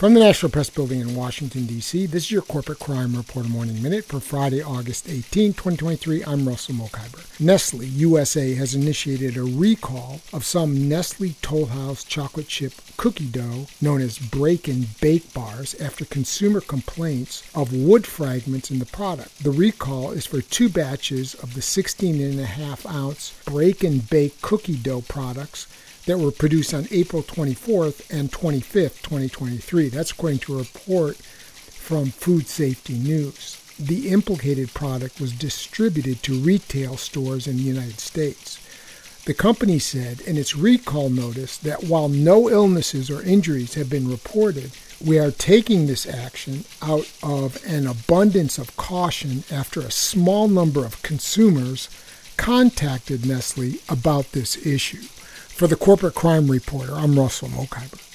From the National Press Building in Washington, D.C., this is your Corporate Crime Reporter Morning Minute for Friday, August 18, 2023. I'm Russell Mokhiber. Nestle USA has initiated a recall of some Nestle Toll House chocolate chip cookie dough known as break and bake bars after consumer complaints of wood fragments in the product. The recall is for two batches of the 16 and a half ounce break and bake cookie dough products that were produced on April 24th and 25th, 2023. That's according to a report from Food Safety News. The implicated product was distributed to retail stores in the United States. The company said in its recall notice that while no illnesses or injuries have been reported, we are taking this action out of an abundance of caution after a small number of consumers contacted Nestle about this issue. For the Corporate Crime Reporter, I'm Russell Mokhiber.